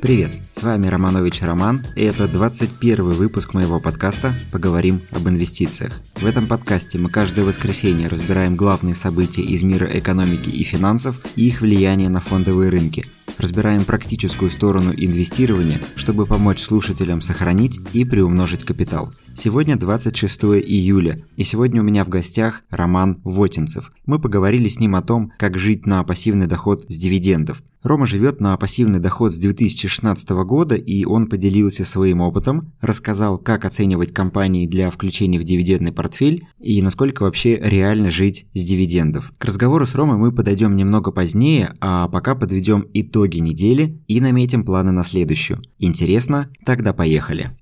Привет, с вами Романович Роман, и это 21 выпуск моего подкаста «Поговорим об инвестициях». В этом подкасте мы каждое воскресенье разбираем главные события из мира экономики и финансов и их влияние на фондовые рынки. Разбираем практическую сторону инвестирования, чтобы помочь слушателям сохранить и приумножить капитал. Сегодня 26 июля, и сегодня у меня в гостях Роман Вотинцев. Мы поговорили с ним о том, как жить на пассивный доход с дивидендов. Рома живет на пассивный доход с 2016 года, и он поделился своим опытом, рассказал, как оценивать компании для включения в дивидендный портфель и насколько вообще реально жить с дивидендов. К разговору с Ромой мы подойдем немного позднее, а пока подведем итоги недели и наметим планы на следующую. Интересно? Тогда поехали.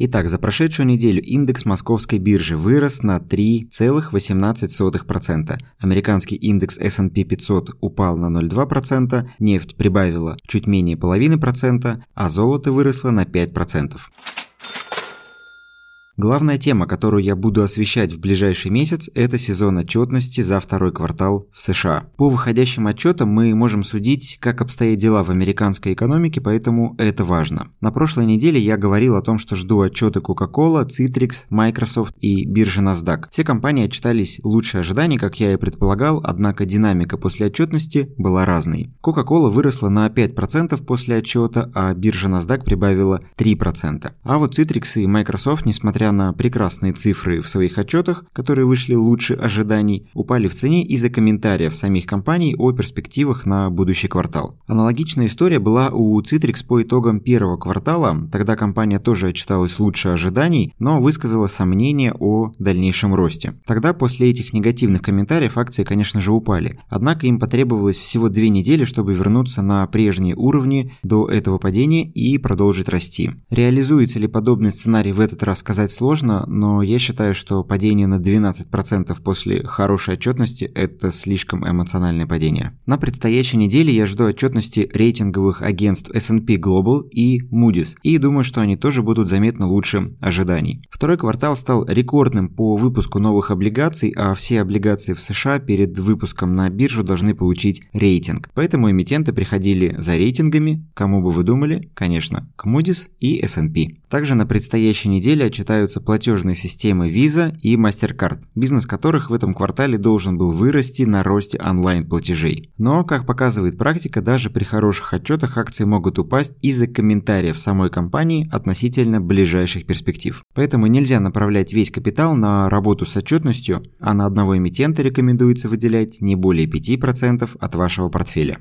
Итак, за прошедшую неделю индекс московской биржи вырос на 3,18%. Американский индекс S&P 500 упал на 0,2%, нефть прибавила чуть менее половины процента, а золото выросло на 5%. Главная тема, которую я буду освещать в ближайший месяц, это сезон отчетности за второй квартал в США. По выходящим отчетам мы можем судить, как обстоят дела в американской экономике, поэтому это важно. На прошлой неделе я говорил о том, что жду отчеты Coca-Cola, Citrix, Microsoft и биржи NASDAQ. Все компании отчитались лучше ожиданий, как я и предполагал, однако динамика после отчетности была разной. Coca-Cola выросла на 5% после отчета, а биржа NASDAQ прибавила 3%. А вот Citrix и Microsoft, несмотря несмотря на прекрасные цифры в своих отчетах, которые вышли лучше ожиданий, упали в цене из-за комментариев самих компаний о перспективах на будущий квартал. Аналогичная история была у Citrix по итогам первого квартала, тогда компания тоже отчиталась лучше ожиданий, но высказала сомнения о дальнейшем росте. Тогда после этих негативных комментариев акции, конечно же, упали, однако им потребовалось всего две недели, чтобы вернуться на прежние уровни до этого падения и продолжить расти. Реализуется ли подобный сценарий в этот раз сказать сложно, но я считаю, что падение на 12% после хорошей отчетности – это слишком эмоциональное падение. На предстоящей неделе я жду отчетности рейтинговых агентств S&P Global и Moody's, и думаю, что они тоже будут заметно лучше ожиданий. Второй квартал стал рекордным по выпуску новых облигаций, а все облигации в США перед выпуском на биржу должны получить рейтинг. Поэтому эмитенты приходили за рейтингами, кому бы вы думали, конечно, к Moody's и S&P. Также на предстоящей неделе отчитают появляются платежные системы Visa и MasterCard, бизнес которых в этом квартале должен был вырасти на росте онлайн-платежей. Но, как показывает практика, даже при хороших отчетах акции могут упасть из-за комментариев самой компании относительно ближайших перспектив. Поэтому нельзя направлять весь капитал на работу с отчетностью, а на одного эмитента рекомендуется выделять не более 5% от вашего портфеля.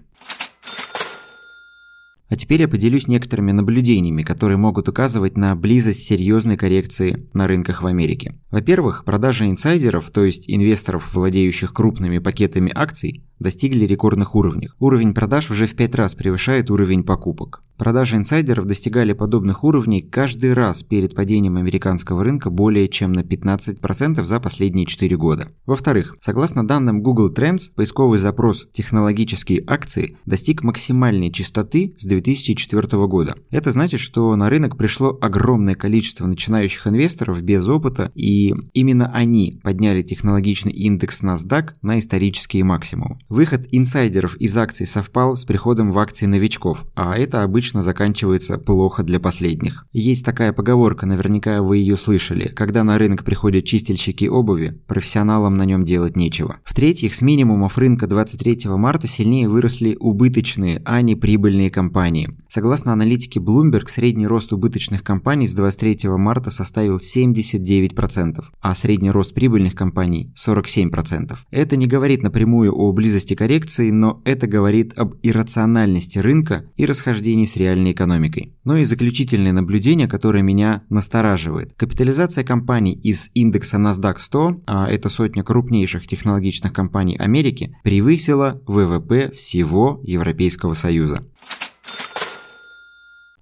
А теперь я поделюсь некоторыми наблюдениями, которые могут указывать на близость серьезной коррекции на рынках в Америке. Во-первых, продажи инсайдеров, то есть инвесторов, владеющих крупными пакетами акций, достигли рекордных уровней. Уровень продаж уже в 5 раз превышает уровень покупок. Продажи инсайдеров достигали подобных уровней каждый раз перед падением американского рынка более чем на 15% за последние 4 года. Во-вторых, согласно данным Google Trends, поисковый запрос «технологические акции» достиг максимальной частоты с 2004 года. Это значит, что на рынок пришло огромное количество начинающих инвесторов без опыта, и именно они подняли технологичный индекс NASDAQ на исторические максимумы. Выход инсайдеров из акций совпал с приходом в акции новичков, а это обычно заканчивается плохо для последних. Есть такая поговорка, наверняка вы ее слышали, когда на рынок приходят чистильщики обуви, профессионалам на нем делать нечего. В-третьих, с минимумов рынка 23 марта сильнее выросли убыточные, а не прибыльные компании. Согласно аналитике Bloomberg, средний рост убыточных компаний с 23 марта составил 79%, а средний рост прибыльных компаний 47%. Это не говорит напрямую о близости коррекции, но это говорит об иррациональности рынка и расхождении с реальной экономикой. Но и заключительное наблюдение, которое меня настораживает. Капитализация компаний из индекса NASDAQ 100, а это сотня крупнейших технологичных компаний Америки, превысила ВВП всего Европейского Союза.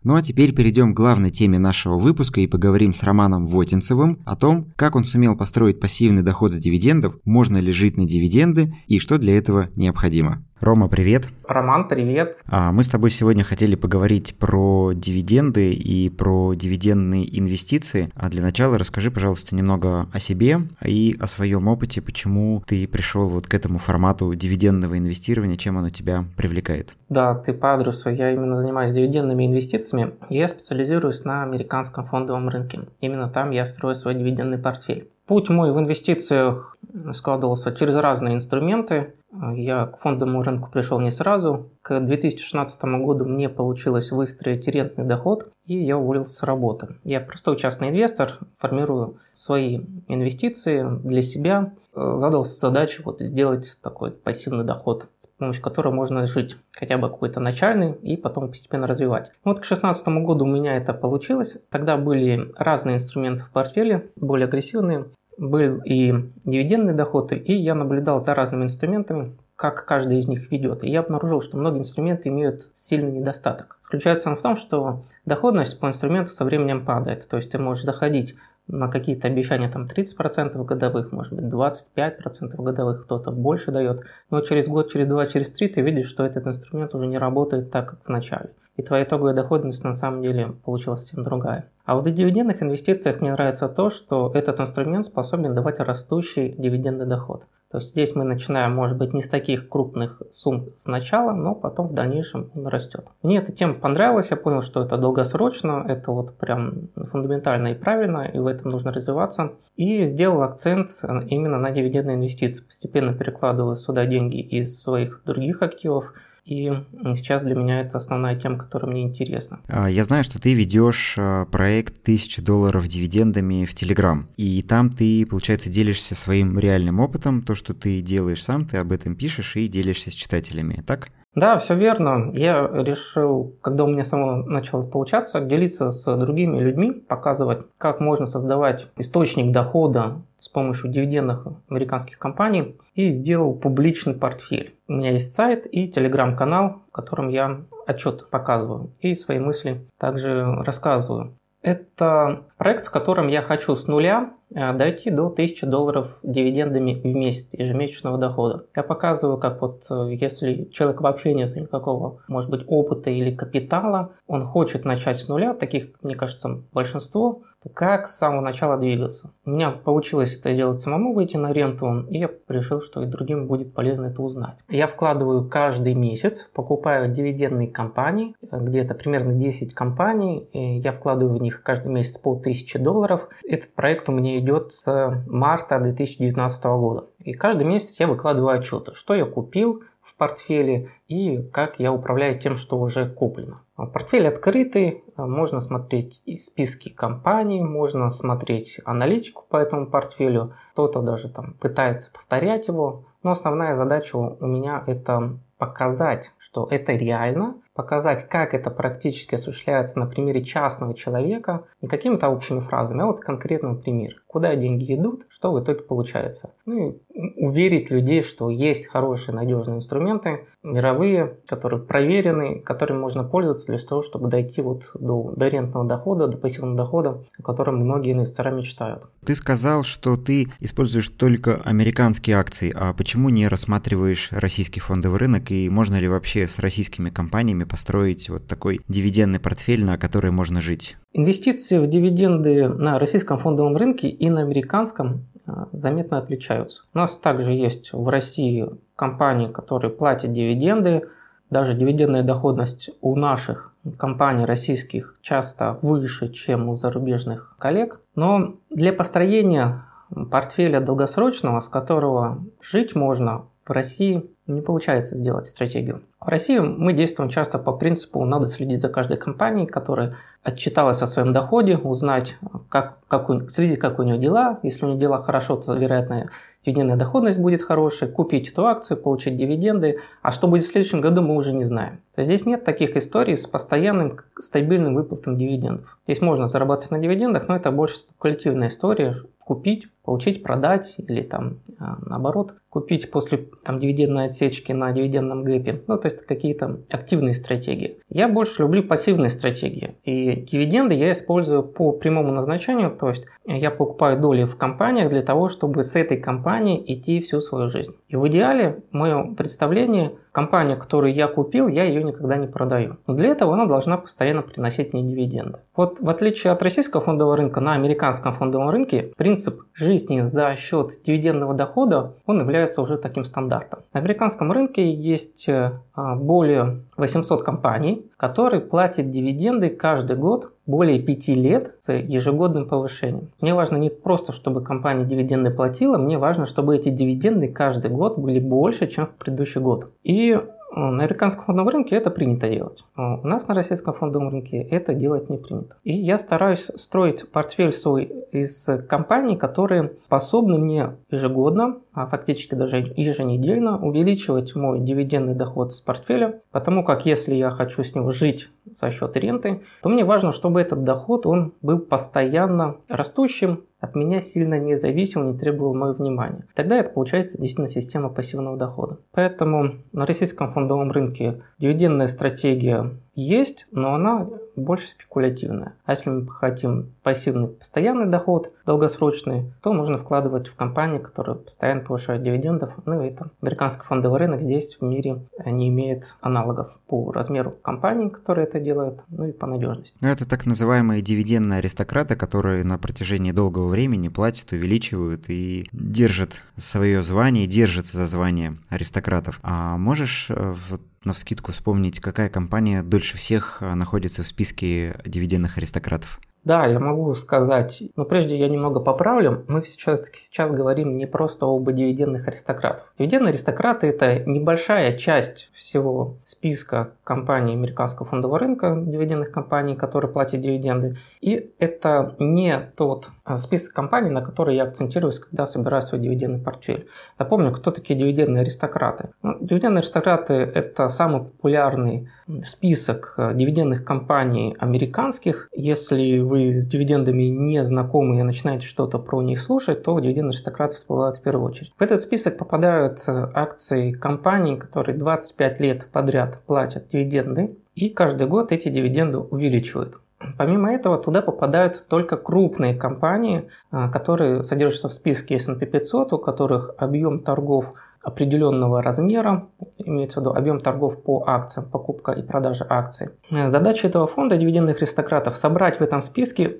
Ну а теперь перейдем к главной теме нашего выпуска и поговорим с Романом Вотинцевым о том, как он сумел построить пассивный доход с дивидендов, можно ли жить на дивиденды и что для этого необходимо. Рома, привет. Роман, привет. А, мы с тобой сегодня хотели поговорить про дивиденды и про дивидендные инвестиции. А для начала расскажи, пожалуйста, немного о себе и о своем опыте, почему ты пришел вот к этому формату дивидендного инвестирования, чем оно тебя привлекает. Да, ты по адресу. Я именно занимаюсь дивидендными инвестициями. Я специализируюсь на американском фондовом рынке. Именно там я строю свой дивидендный портфель. Путь мой в инвестициях складывался через разные инструменты. Я к фондовому рынку пришел не сразу. К 2016 году мне получилось выстроить рентный доход, и я уволился с работы. Я простой частный инвестор, формирую свои инвестиции для себя. Задался задачу вот сделать такой пассивный доход, помощью которого можно жить, хотя бы какой-то начальный, и потом постепенно развивать. Вот к 2016 году у меня это получилось. Тогда были разные инструменты в портфеле, более агрессивные был и дивидендный доход, и я наблюдал за разными инструментами, как каждый из них ведет. И я обнаружил, что многие инструменты имеют сильный недостаток. Заключается он в том, что доходность по инструменту со временем падает. То есть ты можешь заходить на какие-то обещания там 30% годовых, может быть 25% годовых, кто-то больше дает, но через год, через два, через три ты видишь, что этот инструмент уже не работает так, как в начале. И твоя итоговая доходность на самом деле получилась совсем другая. А в дивидендных инвестициях мне нравится то, что этот инструмент способен давать растущий дивидендный доход. То есть здесь мы начинаем, может быть, не с таких крупных сумм сначала, но потом в дальнейшем он растет. Мне эта тема понравилась, я понял, что это долгосрочно, это вот прям фундаментально и правильно, и в этом нужно развиваться. И сделал акцент именно на дивидендные инвестиции. Постепенно перекладываю сюда деньги из своих других активов, и сейчас для меня это основная тема, которая мне интересна. А, я знаю, что ты ведешь а, проект 1000 долларов дивидендами в Телеграм. И там ты, получается, делишься своим реальным опытом, то, что ты делаешь сам, ты об этом пишешь и делишься с читателями, так? Да, все верно. Я решил, когда у меня само начало получаться, делиться с другими людьми, показывать, как можно создавать источник дохода с помощью дивидендных американских компаний и сделал публичный портфель. У меня есть сайт и телеграм-канал, в котором я отчет показываю и свои мысли также рассказываю. Это проект, в котором я хочу с нуля э, дойти до 1000 долларов дивидендами в месяц ежемесячного дохода. Я показываю, как вот э, если человек вообще нет никакого, может быть, опыта или капитала, он хочет начать с нуля, таких, мне кажется, большинство, как с самого начала двигаться. У меня получилось это делать самому, выйти на ренту, и я решил, что и другим будет полезно это узнать. Я вкладываю каждый месяц, покупаю дивидендные компании, где-то примерно 10 компаний, я вкладываю в них каждый месяц по 1000 долларов. Этот проект у меня идет с марта 2019 года. И каждый месяц я выкладываю отчеты, что я купил, в портфеле и как я управляю тем, что уже куплено. Портфель открытый, можно смотреть списки компаний, можно смотреть аналитику по этому портфелю, кто-то даже там пытается повторять его, но основная задача у меня это показать, что это реально, показать, как это практически осуществляется на примере частного человека, не какими-то общими фразами, а вот конкретный пример. Куда деньги идут, что в итоге получается. Ну и уверить людей, что есть хорошие надежные инструменты, мировые, которые проверены, которыми можно пользоваться для того, чтобы дойти вот до, до рентного дохода, до пассивного дохода, о котором многие инвесторы мечтают. Ты сказал, что ты используешь только американские акции, а почему не рассматриваешь российский фондовый рынок и можно ли вообще с российскими компаниями построить вот такой дивидендный портфель, на который можно жить? Инвестиции в дивиденды на российском фондовом рынке и на американском а, заметно отличаются. У нас также есть в России компании, которые платят дивиденды. Даже дивидендная доходность у наших компаний российских часто выше, чем у зарубежных коллег. Но для построения портфеля долгосрочного, с которого жить можно, в России не получается сделать стратегию. В России мы действуем часто по принципу «надо следить за каждой компанией, которая отчиталась о своем доходе, узнать, как, как у, следить, как у нее дела. Если у нее дела хорошо, то, вероятно, дивидендная доходность будет хорошая, купить эту акцию, получить дивиденды, а что будет в следующем году, мы уже не знаем. То есть здесь нет таких историй с постоянным стабильным выплатом дивидендов. Здесь можно зарабатывать на дивидендах, но это больше спекулятивная история, купить, получить, продать или там а, наоборот купить после там дивидендной отсечки на дивидендном гэпе. Ну, то какие-то активные стратегии. Я больше люблю пассивные стратегии. И дивиденды я использую по прямому назначению, то есть я покупаю доли в компаниях для того, чтобы с этой компанией идти всю свою жизнь. И в идеале, в моем представлении, компания, которую я купил, я ее никогда не продаю. Но для этого она должна постоянно приносить мне дивиденды. Вот в отличие от российского фондового рынка, на американском фондовом рынке принцип жизни за счет дивидендного дохода, он является уже таким стандартом. На американском рынке есть э, более 800 компаний, которые платят дивиденды каждый год более 5 лет с ежегодным повышением. Мне важно не просто, чтобы компания дивиденды платила, мне важно, чтобы эти дивиденды каждый год были больше, чем в предыдущий год. И Э, на американском фондовом рынке это принято делать. Э, у нас на российском фондовом рынке это делать не принято. И я стараюсь строить портфель свой из компаний, которые способны мне ежегодно, а фактически даже еженедельно увеличивать мой дивидендный доход с портфеля, потому как если я хочу с него жить за счет ренты, то мне важно, чтобы этот доход он был постоянно растущим, от меня сильно не зависел, не требовал мое внимание. Тогда это получается действительно система пассивного дохода. Поэтому на российском фондовом рынке дивидендная стратегия есть, но она больше спекулятивная. А если мы хотим пассивный постоянный доход, долгосрочный, то нужно вкладывать в компании, которые постоянно повышают дивидендов. Ну и это американский фондовый рынок здесь в мире не имеет аналогов по размеру компаний, которые это делают, ну и по надежности. Ну, это так называемые дивидендные аристократы, которые на протяжении долгого времени платят, увеличивают и держат свое звание, держатся за звание аристократов. А можешь э, вот на вскидку вспомнить, какая компания дольше всех э, находится в списке дивидендных аристократов? Да, я могу сказать, но прежде я немного поправлю. Мы сейчас, сейчас говорим не просто об дивидендных аристократах. Дивидендные аристократы – это небольшая часть всего списка компаний американского фондового рынка, дивидендных компаний, которые платят дивиденды. И это не тот а, список компаний, на которые я акцентируюсь, когда собираю свой дивидендный портфель. Напомню, кто такие дивидендные аристократы. Ну, дивидендные аристократы – это самый популярный список э, дивидендных компаний американских. Если вы вы с дивидендами не знакомы и начинаете что-то про них слушать, то дивиденды аристократов всплывают в первую очередь. В этот список попадают э, акции компаний, которые 25 лет подряд платят дивиденды, и каждый год эти дивиденды увеличивают. Помимо этого, туда попадают только крупные компании, э, которые содержатся в списке S&P 500, у которых объем торгов определенного размера, имеется в виду объем торгов по акциям, покупка и продажа акций. Задача этого фонда дивидендных аристократов собрать в этом списке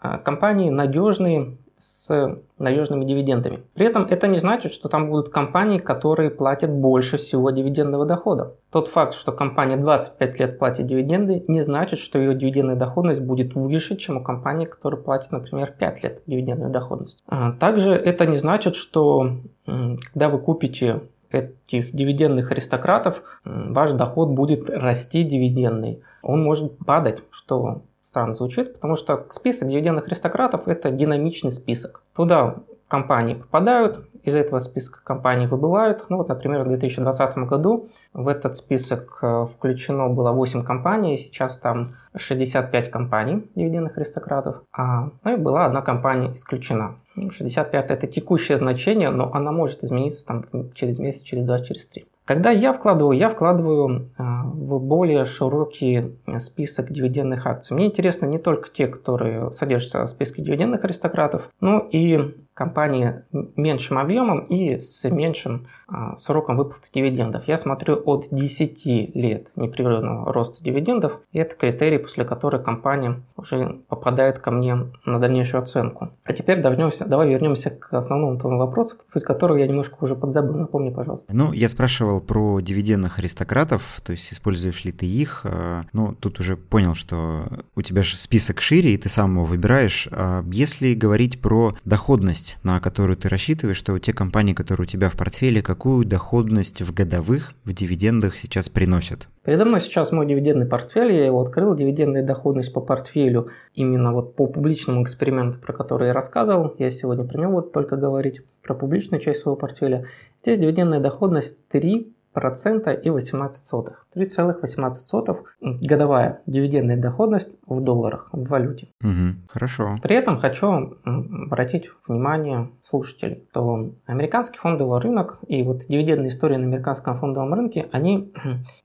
а, компании надежные с надежными дивидендами. При этом это не значит, что там будут компании, которые платят больше всего дивидендного дохода. Тот факт, что компания 25 лет платит дивиденды, не значит, что ее дивидендная доходность будет выше, чем у компании, которая платит, например, 5 лет дивидендной доходности. А, также это не значит, что когда вы купите этих дивидендных аристократов, ваш доход будет расти дивидендный. Он может падать, что странно звучит, потому что список дивидендных аристократов – это динамичный список. Туда компании попадают, из этого списка компаний выбывают. Ну вот, например, в 2020 году в этот список э, включено было 8 компаний, сейчас там 65 компаний дивидендных аристократов, а ну, и была одна компания исключена. 65 это текущее значение, но она может измениться там через месяц, через два, через три. Когда я вкладываю, я вкладываю а, в более широкий список дивидендных акций. Мне интересно не только те, которые содержатся в списке дивидендных аристократов, но и компании меньшим объемом и с меньшим а, сроком выплаты дивидендов. Я смотрю от 10 лет непрерывного роста дивидендов, и это критерий, после которого компания уже попадает ко мне на дальнейшую оценку. А теперь вернемся, давай вернемся к основному твоему вопросу, суть которого я немножко уже подзабыл. Напомни, пожалуйста. Ну, я спрашивал про дивидендных аристократов, то есть используешь ли ты их. А, ну, тут уже понял, что у тебя же список шире, и ты сам его выбираешь. А если говорить про доходность доходность, на которую ты рассчитываешь, что те компании, которые у тебя в портфеле, какую доходность в годовых, в дивидендах сейчас приносят? Передо мной сейчас мой дивидендный портфель, я его открыл, дивидендная доходность по портфелю, именно вот по публичному эксперименту, про который я рассказывал, я сегодня про него буду только говорить, про публичную часть своего портфеля. Здесь дивидендная доходность 3 3,18. и 3,18 годовая дивидендная доходность в долларах, в валюте. Угу, хорошо. При этом хочу обратить внимание слушателей, что американский фондовый рынок и вот дивидендные истории на американском фондовом рынке, они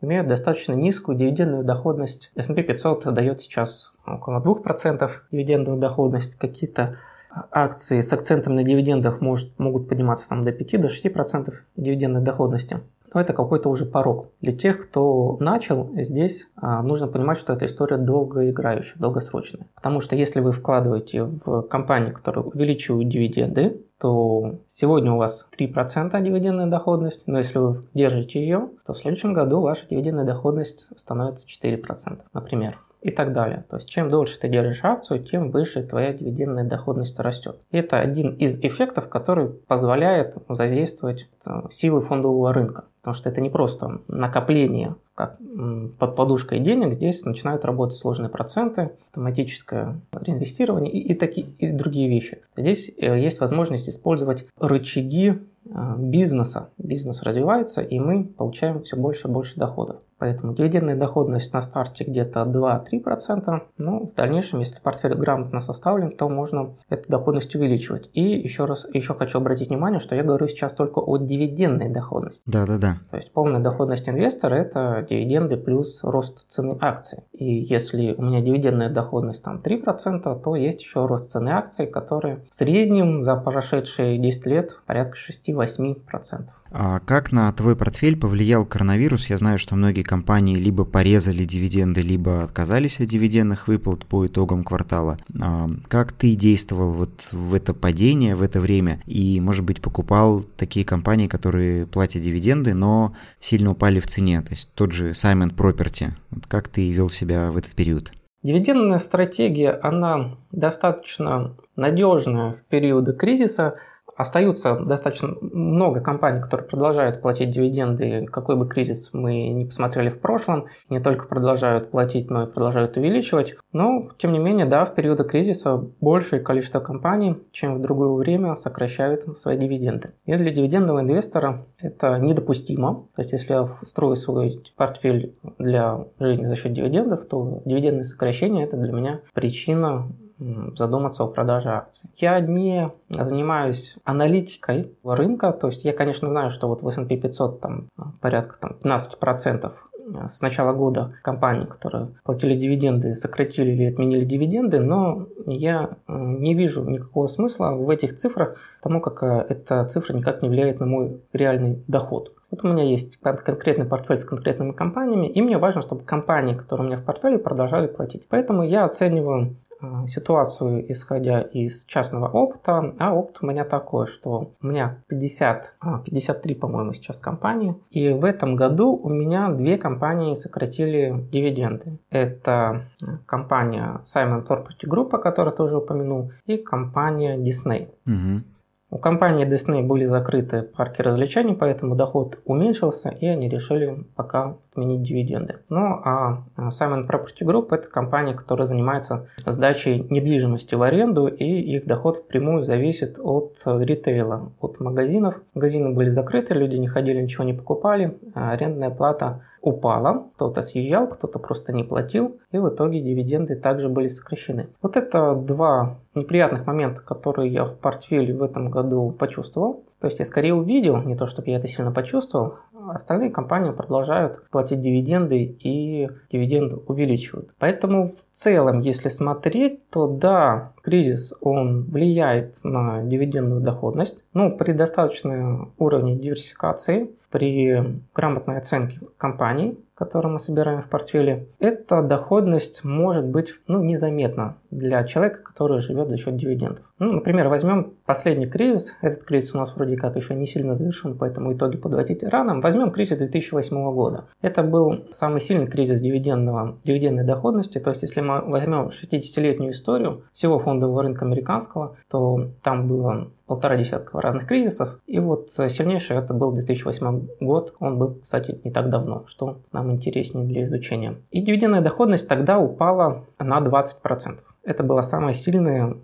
имеют достаточно низкую дивидендную доходность. S&P 500 дает сейчас около 2% дивидендную доходность, какие-то акции с акцентом на дивидендах может, могут подниматься там, до 5-6% дивидендной доходности. Но это какой-то уже порог. Для тех, кто начал, здесь а, нужно понимать, что эта история долгоиграющая, долгосрочная. Потому что если вы вкладываете в компании, которые увеличивают дивиденды, то сегодня у вас 3% дивидендная доходность, но если вы держите ее, то в следующем году ваша дивидендная доходность становится 4%, например и так далее. То есть чем дольше ты держишь акцию, тем выше твоя дивидендная доходность растет. Это один из эффектов, который позволяет задействовать э, силы фондового рынка. Потому что это не просто накопление как под подушкой денег, здесь начинают работать сложные проценты, автоматическое реинвестирование и, и, такие, и другие вещи. Здесь э, есть возможность использовать рычаги э, бизнеса. Бизнес развивается, и мы получаем все больше и больше доходов. Поэтому дивидендная доходность на старте где-то 2-3%, но в дальнейшем, если портфель грамотно составлен, то можно эту доходность увеличивать. И еще раз, еще хочу обратить внимание, что я говорю сейчас только о дивидендной доходности. Да, да, да. То есть полная доходность инвестора – это дивиденды плюс рост цены акций. И если у меня дивидендная доходность там 3%, то есть еще рост цены акций, который в среднем за прошедшие 10 лет порядка 6-8%. А как на твой портфель повлиял коронавирус? Я знаю, что многие компании либо порезали дивиденды, либо отказались от дивидендных выплат по итогам квартала. А как ты действовал вот в это падение, в это время? И, может быть, покупал такие компании, которые платят дивиденды, но сильно упали в цене? То есть тот же Simon Property. Как ты вел себя в этот период? Дивидендная стратегия, она достаточно надежная в периоды кризиса – Остаются достаточно много компаний, которые продолжают платить дивиденды, какой бы кризис мы не посмотрели в прошлом, не только продолжают платить, но и продолжают увеличивать. Но, тем не менее, да, в периоды кризиса большее количество компаний, чем в другое время, сокращают свои дивиденды. И для дивидендного инвестора это недопустимо. То есть, если я строю свой портфель для жизни за счет дивидендов, то дивидендные сокращения – это для меня причина задуматься о продаже акций. Я не занимаюсь аналитикой рынка, то есть я, конечно, знаю, что вот в S&P 500 там порядка там, 15% с начала года компании, которые платили дивиденды, сократили или отменили дивиденды, но я не вижу никакого смысла в этих цифрах, потому как эта цифра никак не влияет на мой реальный доход. Вот у меня есть конкретный портфель с конкретными компаниями, и мне важно, чтобы компании, которые у меня в портфеле, продолжали платить. Поэтому я оцениваю ситуацию, исходя из частного опыта, а опыт у меня такой, что у меня 50, 53, а, по-моему, сейчас компании, и в этом году у меня две компании сократили дивиденды. Это э, компания Simon Property Group, о которой тоже упомянул, и компания Disney. Угу. У компании Disney были закрыты парки развлечений, поэтому доход уменьшился, и они решили пока отменить дивиденды. Ну а Simon Property Group – это компания, которая занимается сдачей недвижимости в аренду, и их доход впрямую зависит от ритейла, от магазинов. Магазины были закрыты, люди не ходили, ничего не покупали, а арендная плата упала, кто-то съезжал, кто-то просто не платил, и в итоге дивиденды также были сокращены. Вот это два неприятных момента, которые я в портфеле в этом году почувствовал. То есть я скорее увидел, не то чтобы я это сильно почувствовал, остальные компании продолжают платить дивиденды и дивиденды увеличивают. Поэтому в целом, если смотреть, то да, кризис он влияет на дивидендную доходность. Ну, при достаточном уровне диверсификации, при грамотной оценке компаний, которые мы собираем в портфеле, эта доходность может быть ну, незаметна для человека, который живет за счет дивидендов. Ну, например, возьмем последний кризис. Этот кризис у нас вроде как еще не сильно завершен, поэтому итоги подводить рано. Возьмем кризис 2008 года. Это был самый сильный кризис дивидендного, дивидендной доходности. То есть, если мы возьмем 60-летнюю историю всего фондового рынка американского, то там было полтора десятка разных кризисов. И вот сильнейший это был 2008 год. Он был, кстати, не так давно, что нам интереснее для изучения. И дивидендная доходность тогда упала на 20%. это было самое сильное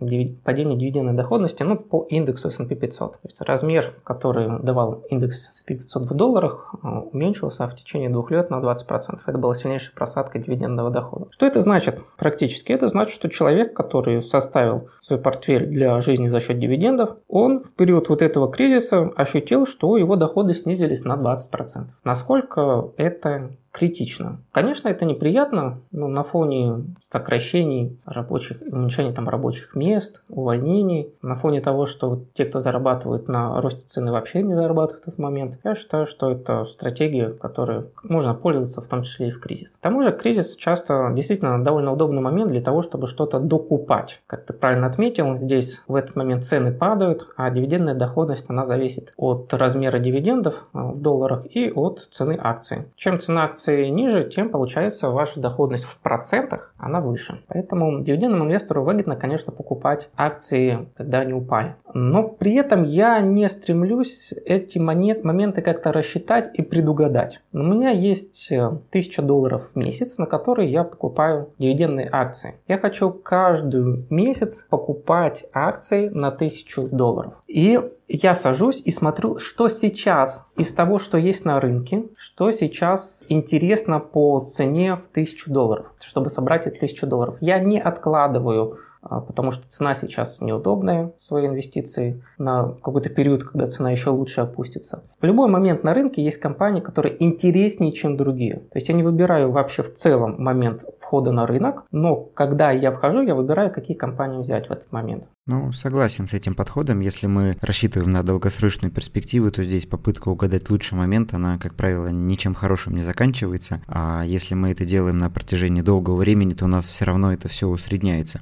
падение дивидендной доходности ну, по индексу S&P 500. То есть размер, который давал индекс S&P 500 в долларах, э, уменьшился в течение двух лет на 20%. Это была сильнейшая просадка дивидендного дохода. Что это значит практически? Это значит, что человек, который составил свой портфель для жизни за счет дивидендов, он в период вот этого кризиса ощутил, что его доходы снизились на 20%. Насколько это критично. Конечно, это неприятно, но на фоне сокращений рабочих, уменьшения там рабочих мест, увольнений, на фоне того, что те, кто зарабатывают на росте цены, вообще не зарабатывают в этот момент, я считаю, что это стратегия, которой можно пользоваться, в том числе и в кризис. К тому же кризис часто действительно довольно удобный момент для того, чтобы что-то докупать. Как ты правильно отметил, здесь в этот момент цены падают, а дивидендная доходность, она зависит от размера дивидендов э, в долларах и от цены акции. Чем цена акции акции ниже, тем получается ваша доходность в процентах, она выше. Поэтому дивидендному инвестору выгодно, конечно, покупать акции, когда они упали. Но при этом я не стремлюсь эти монет, моменты как-то рассчитать и предугадать. У меня есть 1000 э, долларов в месяц, на которые я покупаю дивидендные акции. Я хочу каждый месяц покупать акции на 1000 долларов. И я сажусь и смотрю, что сейчас из того, что есть на рынке, что сейчас интересно по цене в 1000 долларов, чтобы собрать эти 1000 долларов. Я не откладываю а, потому что цена сейчас неудобная, свои инвестиции, на какой-то период, когда цена еще лучше опустится. В любой момент на рынке есть компании, которые интереснее, чем другие. То есть я не выбираю вообще в целом момент входа на рынок, но когда я вхожу, я выбираю, какие компании взять в этот момент. Ну, согласен с этим подходом. Если мы рассчитываем на долгосрочную перспективу, то здесь попытка угадать лучший момент, она, как правило, ничем хорошим не заканчивается. А если мы это делаем на протяжении долгого времени, то у нас все равно это все усредняется.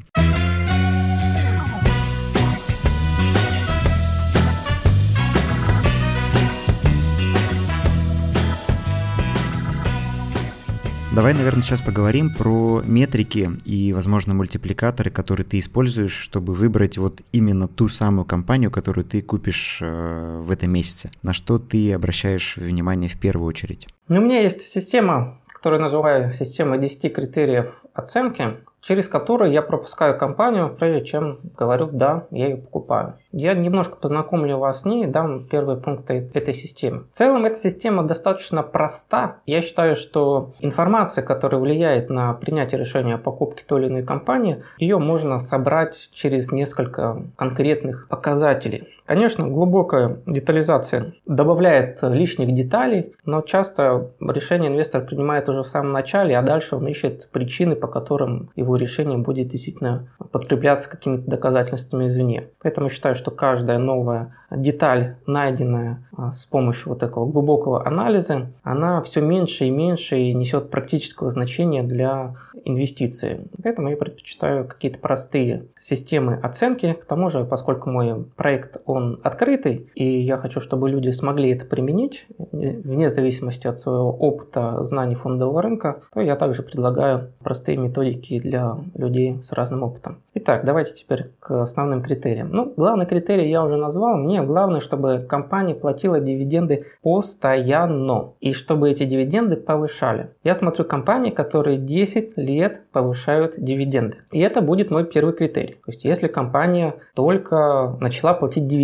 Давай, наверное, сейчас поговорим про метрики и, возможно, мультипликаторы, которые ты используешь, чтобы выбрать вот именно ту самую компанию, которую ты купишь э, в этом месяце. На что ты обращаешь внимание в первую очередь? Ну, у меня есть система, которую называю система 10 критериев оценки через который я пропускаю компанию, прежде чем говорю, да, я ее покупаю. Я немножко познакомлю вас с ней, дам первые пункты этой системы. В целом эта система достаточно проста. Я считаю, что информация, которая влияет на принятие решения о покупке той или иной компании, ее можно собрать через несколько конкретных показателей. Конечно, глубокая детализация добавляет лишних деталей, но часто решение инвестор принимает уже в самом начале, а дальше он ищет причины, по которым его решение будет действительно подкрепляться какими-то доказательствами извне. Поэтому считаю, что каждая новая деталь, найденная а, с помощью вот такого глубокого анализа, она все меньше и меньше и несет практического значения для инвестиции. Поэтому я предпочитаю какие-то простые системы оценки. К тому же, поскольку мой проект он открытый, и я хочу, чтобы люди смогли это применить, вне зависимости от своего опыта, знаний фондового рынка, то я также предлагаю простые методики для людей с разным опытом. Итак, давайте теперь к основным критериям. Ну, главный критерий я уже назвал. Мне главное, чтобы компания платила дивиденды постоянно, и чтобы эти дивиденды повышали. Я смотрю компании, которые 10 лет повышают дивиденды. И это будет мой первый критерий. То есть, если компания только начала платить дивиденды,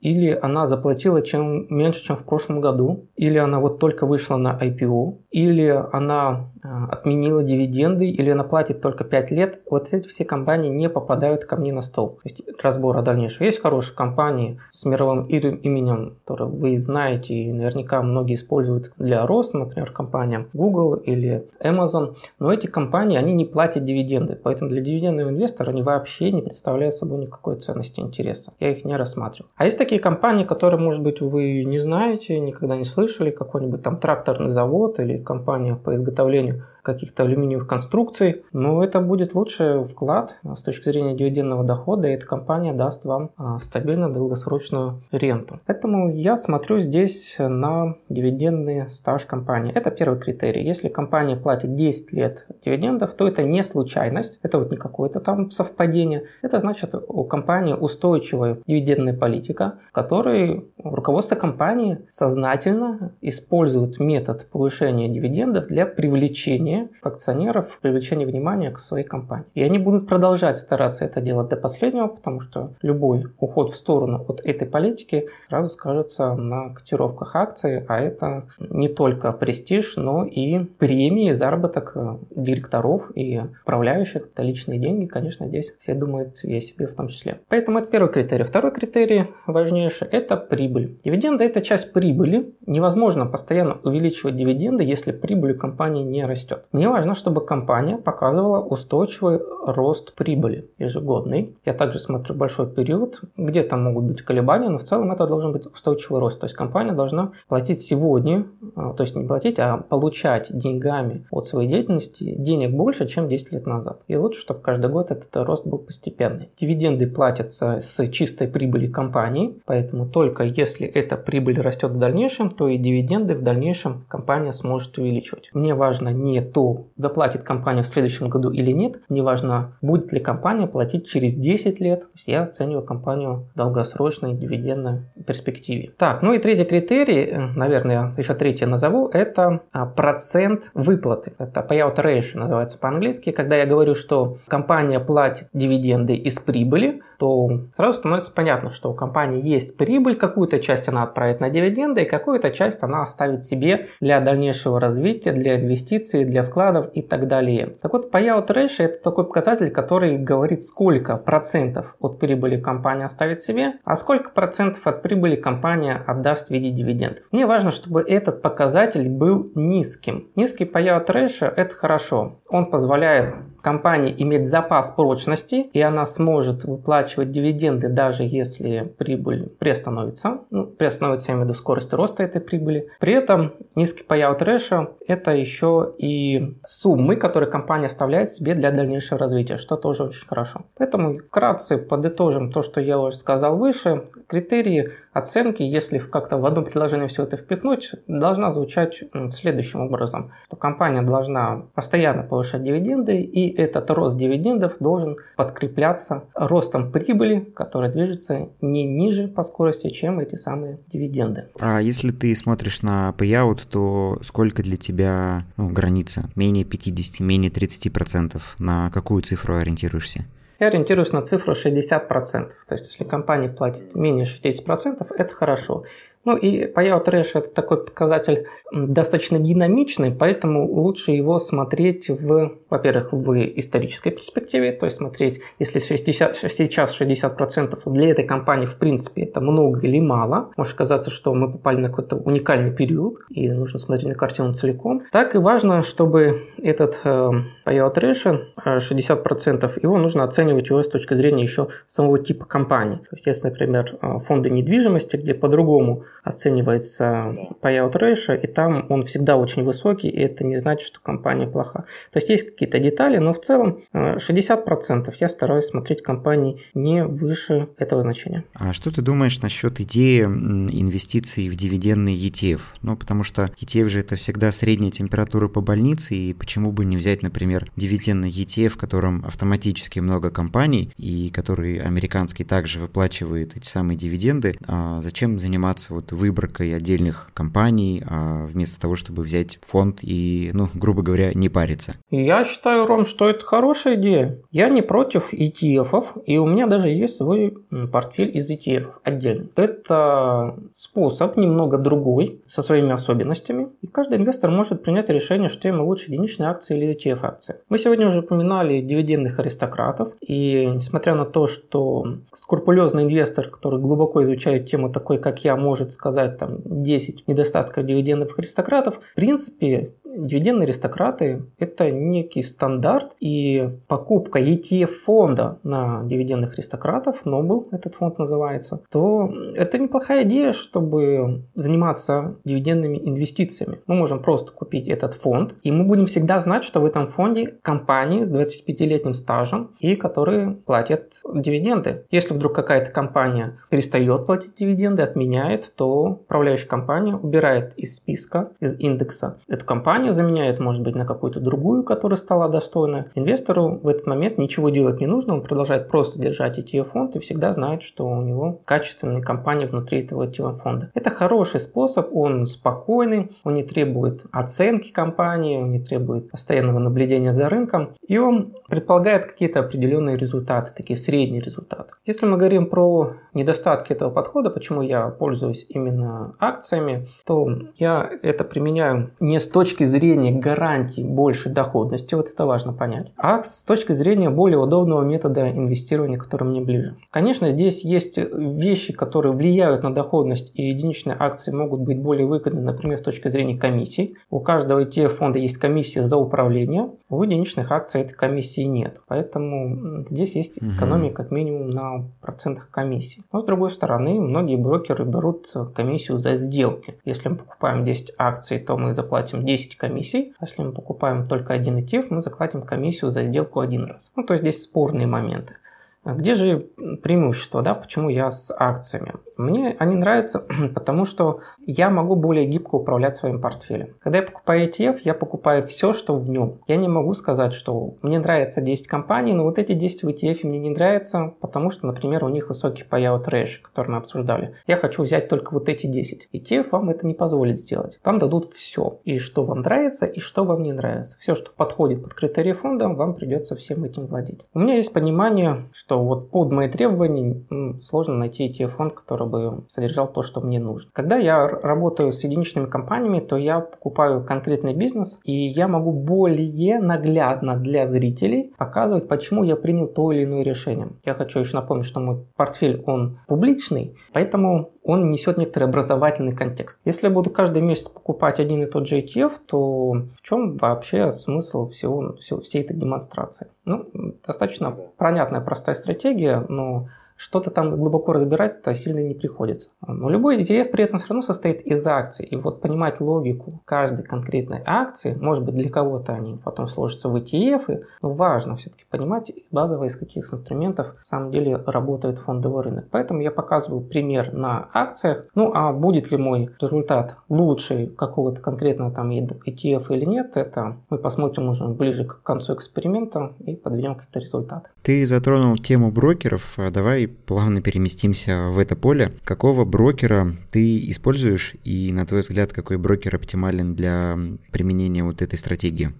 или она заплатила чем меньше, чем в прошлом году, или она вот только вышла на IPO, или она а, отменила дивиденды, или она платит только 5 лет, вот эти все компании не попадают ко мне на стол. То есть разбора дальнейшего. Есть хорошие компании с мировым именем, которые вы знаете и наверняка многие используют для роста, например, компания Google или Amazon, но эти компании, они не платят дивиденды, поэтому для дивидендного инвестора они вообще не представляют собой никакой ценности интереса. Я их не рассматриваю. А есть такие компании, которые, может быть, вы не знаете, никогда не слышали, какой-нибудь там тракторный завод или компания по изготовлению каких-то алюминиевых конструкций, но это будет лучший вклад с точки зрения дивидендного дохода, и эта компания даст вам а, стабильно долгосрочную ренту. Поэтому я смотрю здесь на дивидендный стаж компании. Это первый критерий. Если компания платит 10 лет дивидендов, то это не случайность, это вот не какое-то там совпадение. Это значит, у компании устойчивая дивидендная политика, в которой руководство компании сознательно использует метод повышения дивидендов для привлечения акционеров, привлечения внимания к своей компании. И они будут продолжать стараться это делать до последнего, потому что любой уход в сторону от этой политики сразу скажется на котировках акций, а это не только престиж, но и премии, заработок директоров и управляющих, это личные деньги, конечно, здесь все думают о себе в том числе. Поэтому это первый критерий. Второй критерий важнейший – это прибыль. Дивиденды – это часть прибыли. Невозможно постоянно увеличивать дивиденды, если прибыль у компании не растет. Мне важно, чтобы компания показывала устойчивый рост прибыли ежегодный. Я также смотрю большой период, где там могут быть колебания, но в целом это должен быть устойчивый рост. То есть компания должна платить сегодня, а, то есть не платить, а получать деньгами от своей деятельности денег больше, чем 10 лет назад. И лучше, чтобы каждый год этот рост был постепенный. Дивиденды платятся с чистой прибыли компании, поэтому только если эта прибыль растет в дальнейшем, то и дивиденды в дальнейшем компания сможет увеличивать. Мне важно не то, заплатит компания в следующем году или нет, мне важно, будет ли компания платить через 10 лет. Я оцениваю компанию в долгосрочной дивидендной перспективе. Так, ну и третий критерий, э, наверное, еще третий назову, это а, процент выплаты. Это payout ratio называется по-английски. Когда я говорю, что компания платит дивиденды из прибыли, то сразу становится понятно, что у компании есть прибыль, какую-то часть она отправит на дивиденды, и какую-то часть она оставит себе для дальнейшего развития, для инвестиций, для вкладов и так далее. Так вот, payout ratio это такой показатель, который говорит, сколько процентов от прибыли компания оставит себе, а сколько процентов от прибыли компания отдаст в виде дивидендов. Мне важно, чтобы этот показатель был низким. Низкий payout ratio это хорошо. Он позволяет компании иметь запас прочности, и она сможет выплачивать дивиденды, даже если прибыль приостановится. Ну, приостановится, я имею в виду скорость роста этой прибыли. При этом низкий payout ratio – это еще и суммы, которые компания оставляет себе для дальнейшего развития, что тоже очень хорошо. Поэтому вкратце подытожим то, что я уже сказал выше. Критерии оценки, если как-то в одно предложение все это впихнуть, должна звучать следующим образом. Что компания должна постоянно повышать дивиденды и этот рост дивидендов должен подкрепляться ростом прибыли, которая движется не ниже по скорости, чем эти самые дивиденды. А если ты смотришь на payout, то сколько для тебя ну, граница? Менее 50, менее 30%? На какую цифру ориентируешься? Я ориентируюсь на цифру 60%. То есть, если компания платит менее 60%, это хорошо. Ну и payout ratio это такой показатель достаточно динамичный, поэтому лучше его смотреть в, во-первых, в исторической перспективе, то есть смотреть, если 60, сейчас 60% для этой компании в принципе это много или мало, может казаться, что мы попали на какой-то уникальный период и нужно смотреть на картину целиком, так и важно, чтобы этот э, payout ratio 60%, его нужно оценивать его с точки зрения еще самого типа компании. То есть если, например, э, фонды недвижимости, где по-другому оценивается payout ratio, и там он всегда очень высокий, и это не значит, что компания плоха. То есть есть какие-то детали, но в целом 60% э, я стараюсь смотреть компании не выше этого значения. А что ты думаешь насчет идеи инвестиций в дивидендный ETF? Ну, потому что ETF же это всегда средняя температура по больнице, и почему бы не взять, например, дивидендный ETF, в котором автоматически много компаний, и который американский также выплачивает эти самые дивиденды, а зачем заниматься вот выборкой отдельных компаний, а вместо того, чтобы взять фонд и, ну, грубо говоря, не париться? Я считаю, Ром, что это хорошая идея. Я не против ETF, и у меня даже есть свой портфель из ETF отдельный. Это способ немного другой, со своими особенностями, и каждый инвестор может принять решение, что ему лучше единичные акции или ETF акции. Мы сегодня уже упоминали дивидендных аристократов, и несмотря на то, что скрупулезный инвестор, который глубоко изучает тему такой, как я, может сказать там 10 недостатков дивидендов аристократов, в принципе, Дивидендные аристократы – это некий стандарт, и покупка ETF-фонда на дивидендных аристократов, Нобл этот фонд называется, то это неплохая идея, чтобы заниматься дивидендными инвестициями. Мы можем просто купить этот фонд, и мы будем всегда знать, что в этом фонде компании с 25-летним стажем и которые платят дивиденды. Если вдруг какая-то компания перестает платить дивиденды, отменяет, то управляющая компания убирает из списка, из индекса эту компанию, компанию заменяет, может быть, на какую-то другую, которая стала достойна. Инвестору в этот момент ничего делать не нужно, он продолжает просто держать ETF-фонд и всегда знает, что у него качественные компании внутри этого ETF-фонда. Это хороший способ, он спокойный, он не требует оценки компании, он не требует постоянного наблюдения за рынком, и он предполагает какие-то определенные результаты, такие средние результаты. Если мы говорим про недостатки этого подхода, почему я пользуюсь именно акциями, то я это применяю не с точки зрения гарантии большей доходности, вот это важно понять, а с точки зрения более удобного метода инвестирования, который мне ближе. Конечно, здесь есть вещи, которые влияют на доходность, и единичные акции могут быть более выгодны, например, с точки зрения комиссий. У каждого ETF-фонда есть комиссия за управление, у единичных акций этой комиссии нет. Поэтому здесь есть экономия как минимум на процентах комиссии. Но с другой стороны, многие брокеры берут комиссию за сделки. Если мы покупаем 10 акций, то мы заплатим 10 комиссий. Если мы покупаем только один ETF, мы заплатим комиссию за сделку один раз. Ну, то есть здесь спорные моменты. А где же преимущество, да, почему я с акциями? Мне они нравятся, потому что я могу более гибко управлять своим портфелем. Когда я покупаю ETF, я покупаю все, что в нем. Я не могу сказать, что мне нравится 10 компаний, но вот эти 10 в ETF мне не нравятся, потому что, например, у них высокий payout ratio, который мы обсуждали. Я хочу взять только вот эти 10. ETF вам это не позволит сделать. Вам дадут все. И что вам нравится, и что вам не нравится. Все, что подходит под критерии фонда, вам придется всем этим владеть. У меня есть понимание, что что вот под мои требования сложно найти ETF-фонд, который бы содержал то, что мне нужно. Когда я работаю с единичными компаниями, то я покупаю конкретный бизнес, и я могу более наглядно для зрителей показывать, почему я принял то или иное решение. Я хочу еще напомнить, что мой портфель, он публичный, поэтому он несет некоторый образовательный контекст. Если я буду каждый месяц покупать один и тот же ETF, то в чем вообще смысл всего, всего всей этой демонстрации? Ну, достаточно понятная, простая стратегия, но что-то там глубоко разбирать-то сильно не приходится. Но любой ETF при этом все равно состоит из акций. И вот понимать логику каждой конкретной акции, может быть для кого-то они потом сложатся в ETF, но важно все-таки понимать базово из каких инструментов на самом деле работает фондовый рынок. Поэтому я показываю пример на акциях. Ну а будет ли мой результат лучше какого-то конкретного там ETF или нет, это мы посмотрим уже ближе к концу эксперимента и подведем какие-то результаты. Ты затронул тему брокеров. Давай плавно переместимся в это поле. Какого брокера ты используешь и, на твой взгляд, какой брокер оптимален для применения вот этой стратегии?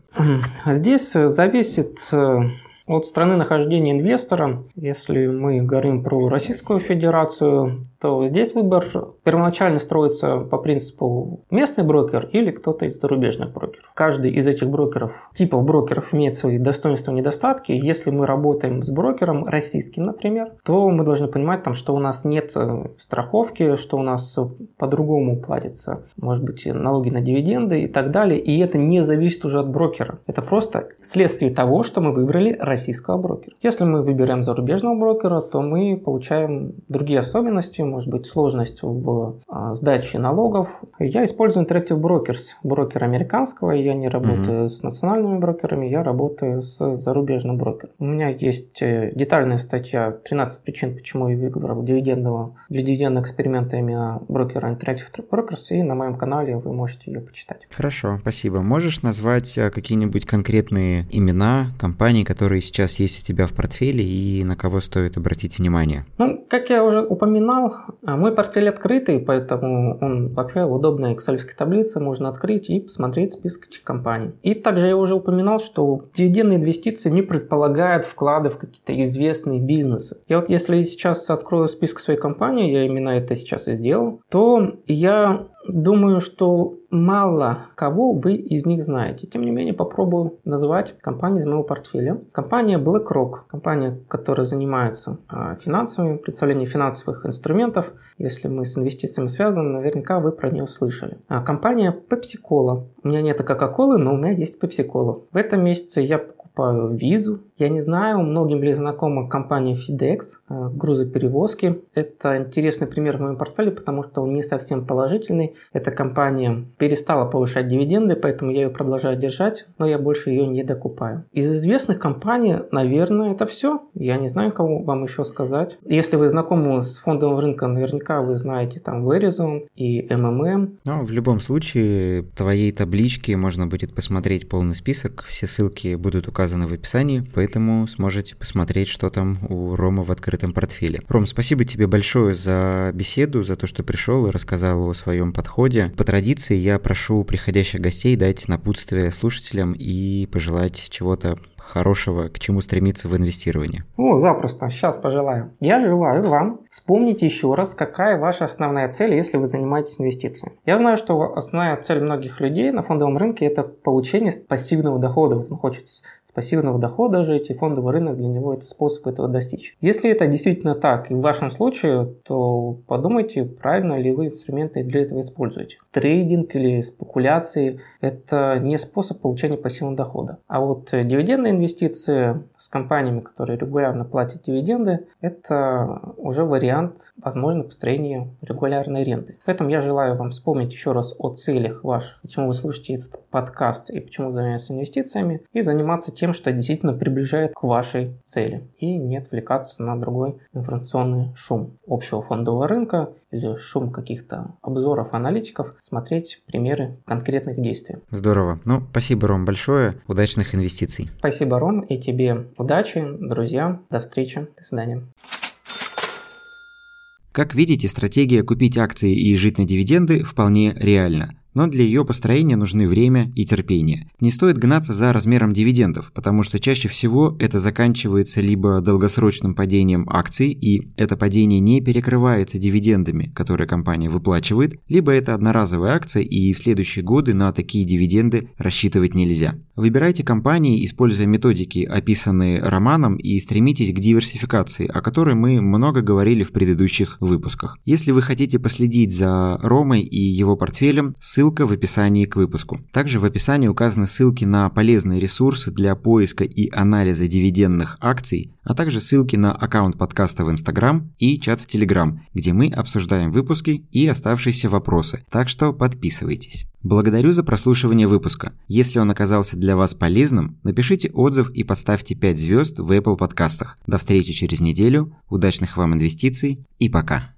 Здесь зависит э, от страны нахождения инвестора. Если мы говорим про Российскую Федерацию, то здесь выбор первоначально строится по принципу местный брокер или кто-то из зарубежных брокеров. Каждый из этих брокеров, типов брокеров имеет свои достоинства и недостатки. Если мы работаем с брокером российским, например, то мы должны понимать, там, что у нас нет э, страховки, что у нас по-другому платятся, может быть, налоги на дивиденды и так далее. И это не зависит уже от брокера. Это просто следствие того, что мы выбрали российского брокера. Если мы выбираем зарубежного брокера, то мы получаем другие особенности, может быть сложность в а, сдаче налогов. Я использую Interactive Brokers, брокер американского, я не работаю mm-hmm. с национальными брокерами, я работаю с зарубежным брокером. У меня есть э, детальная статья 13 причин, почему я выбрал дивидендного, для дивидендного эксперимента именно брокера Interactive Brokers, и на моем канале вы можете ее почитать. Хорошо, спасибо. Можешь назвать э, какие-нибудь конкретные имена компаний, которые сейчас есть у тебя в портфеле и на кого стоит обратить внимание? Ну, как я уже упоминал, мой портфель открытый, поэтому он вообще в удобной excel таблице можно открыть и посмотреть список этих компаний. И также я уже упоминал, что дивидендные инвестиции не предполагают вклады в какие-то известные бизнесы. И вот если я сейчас открою список своей компании, я именно это сейчас и сделал, то я Думаю, что мало кого вы из них знаете. Тем не менее, попробую назвать компании из моего портфеля. Компания BlackRock, компания, которая занимается а, финансовыми, представлением финансовых инструментов. Если мы с инвестициями связаны, наверняка вы про нее слышали. А компания Pepsi Cola. У меня нет Coca-Cola, но у меня есть Pepsi Cola. В этом месяце я покупаю визу, Я не знаю, многим ли знакома компания FedEx, э, грузоперевозки. Это интересный пример в моем портфеле, потому что он не совсем положительный. Эта компания перестала повышать дивиденды, поэтому я ее продолжаю держать, но я больше ее не докупаю. Из известных компаний, наверное, это все. Я не знаю, кого вам еще сказать. Если вы знакомы с фондовым рынком, наверняка вы знаете там Verizon и MMM. Но в любом случае, в твоей табличке можно будет посмотреть полный список. Все ссылки будут указаны в описании, поэтому сможете посмотреть, что там у Рома в открытом портфеле. Ром, спасибо тебе большое за беседу, за то, что пришел и рассказал о своем подходе. По традиции я прошу приходящих гостей дать напутствие слушателям и пожелать чего-то хорошего, к чему стремиться в инвестировании? О, запросто. Сейчас пожелаю. Я желаю вам вспомнить еще раз, какая ваша основная цель, если вы занимаетесь инвестициями. Я знаю, что основная цель многих людей на фондовом рынке – это получение пассивного дохода. Вот он хочет с пассивного дохода жить, и фондовый рынок для него это способ этого достичь. Если это действительно так, и в вашем случае, то подумайте, правильно ли вы инструменты для этого используете. Трейдинг или спекуляции – это не способ получения пассивного дохода. А вот дивидендные инвестиции с компаниями, которые регулярно платят дивиденды, это уже вариант, возможно, построения регулярной ренты. Поэтому я желаю вам вспомнить еще раз о целях ваших, почему вы слушаете этот подкаст и почему занимаетесь инвестициями, и заниматься тем, что действительно приближает к вашей цели. И не отвлекаться на другой информационный шум общего фондового рынка или шум каких-то обзоров аналитиков, смотреть примеры конкретных действий. Здорово. Ну, спасибо, Ром, большое. Удачных инвестиций. Спасибо, Ром, и тебе удачи, друзья. До встречи. До свидания. Как видите, стратегия купить акции и жить на дивиденды вполне реальна. Но для ее построения нужны время и терпение. Не стоит гнаться за размером дивидендов, потому что чаще всего это заканчивается либо долгосрочным падением акций, и это падение не перекрывается дивидендами, которые компания выплачивает, либо это одноразовая акция, и в следующие годы на такие дивиденды рассчитывать нельзя. Выбирайте компании, используя методики, описанные романом, и стремитесь к диверсификации, о которой мы много говорили в предыдущих выпусках. Если вы хотите последить за Ромой и его портфелем, ссылка ссылка в описании к выпуску. Также в описании указаны ссылки на полезные ресурсы для поиска и анализа дивидендных акций, а также ссылки на аккаунт подкаста в Instagram и чат в Telegram, где мы обсуждаем выпуски и оставшиеся вопросы, так что подписывайтесь. Благодарю за прослушивание выпуска. Если он оказался для вас полезным, напишите отзыв и поставьте 5 звезд в Apple подкастах. До встречи через неделю, удачных вам инвестиций и пока.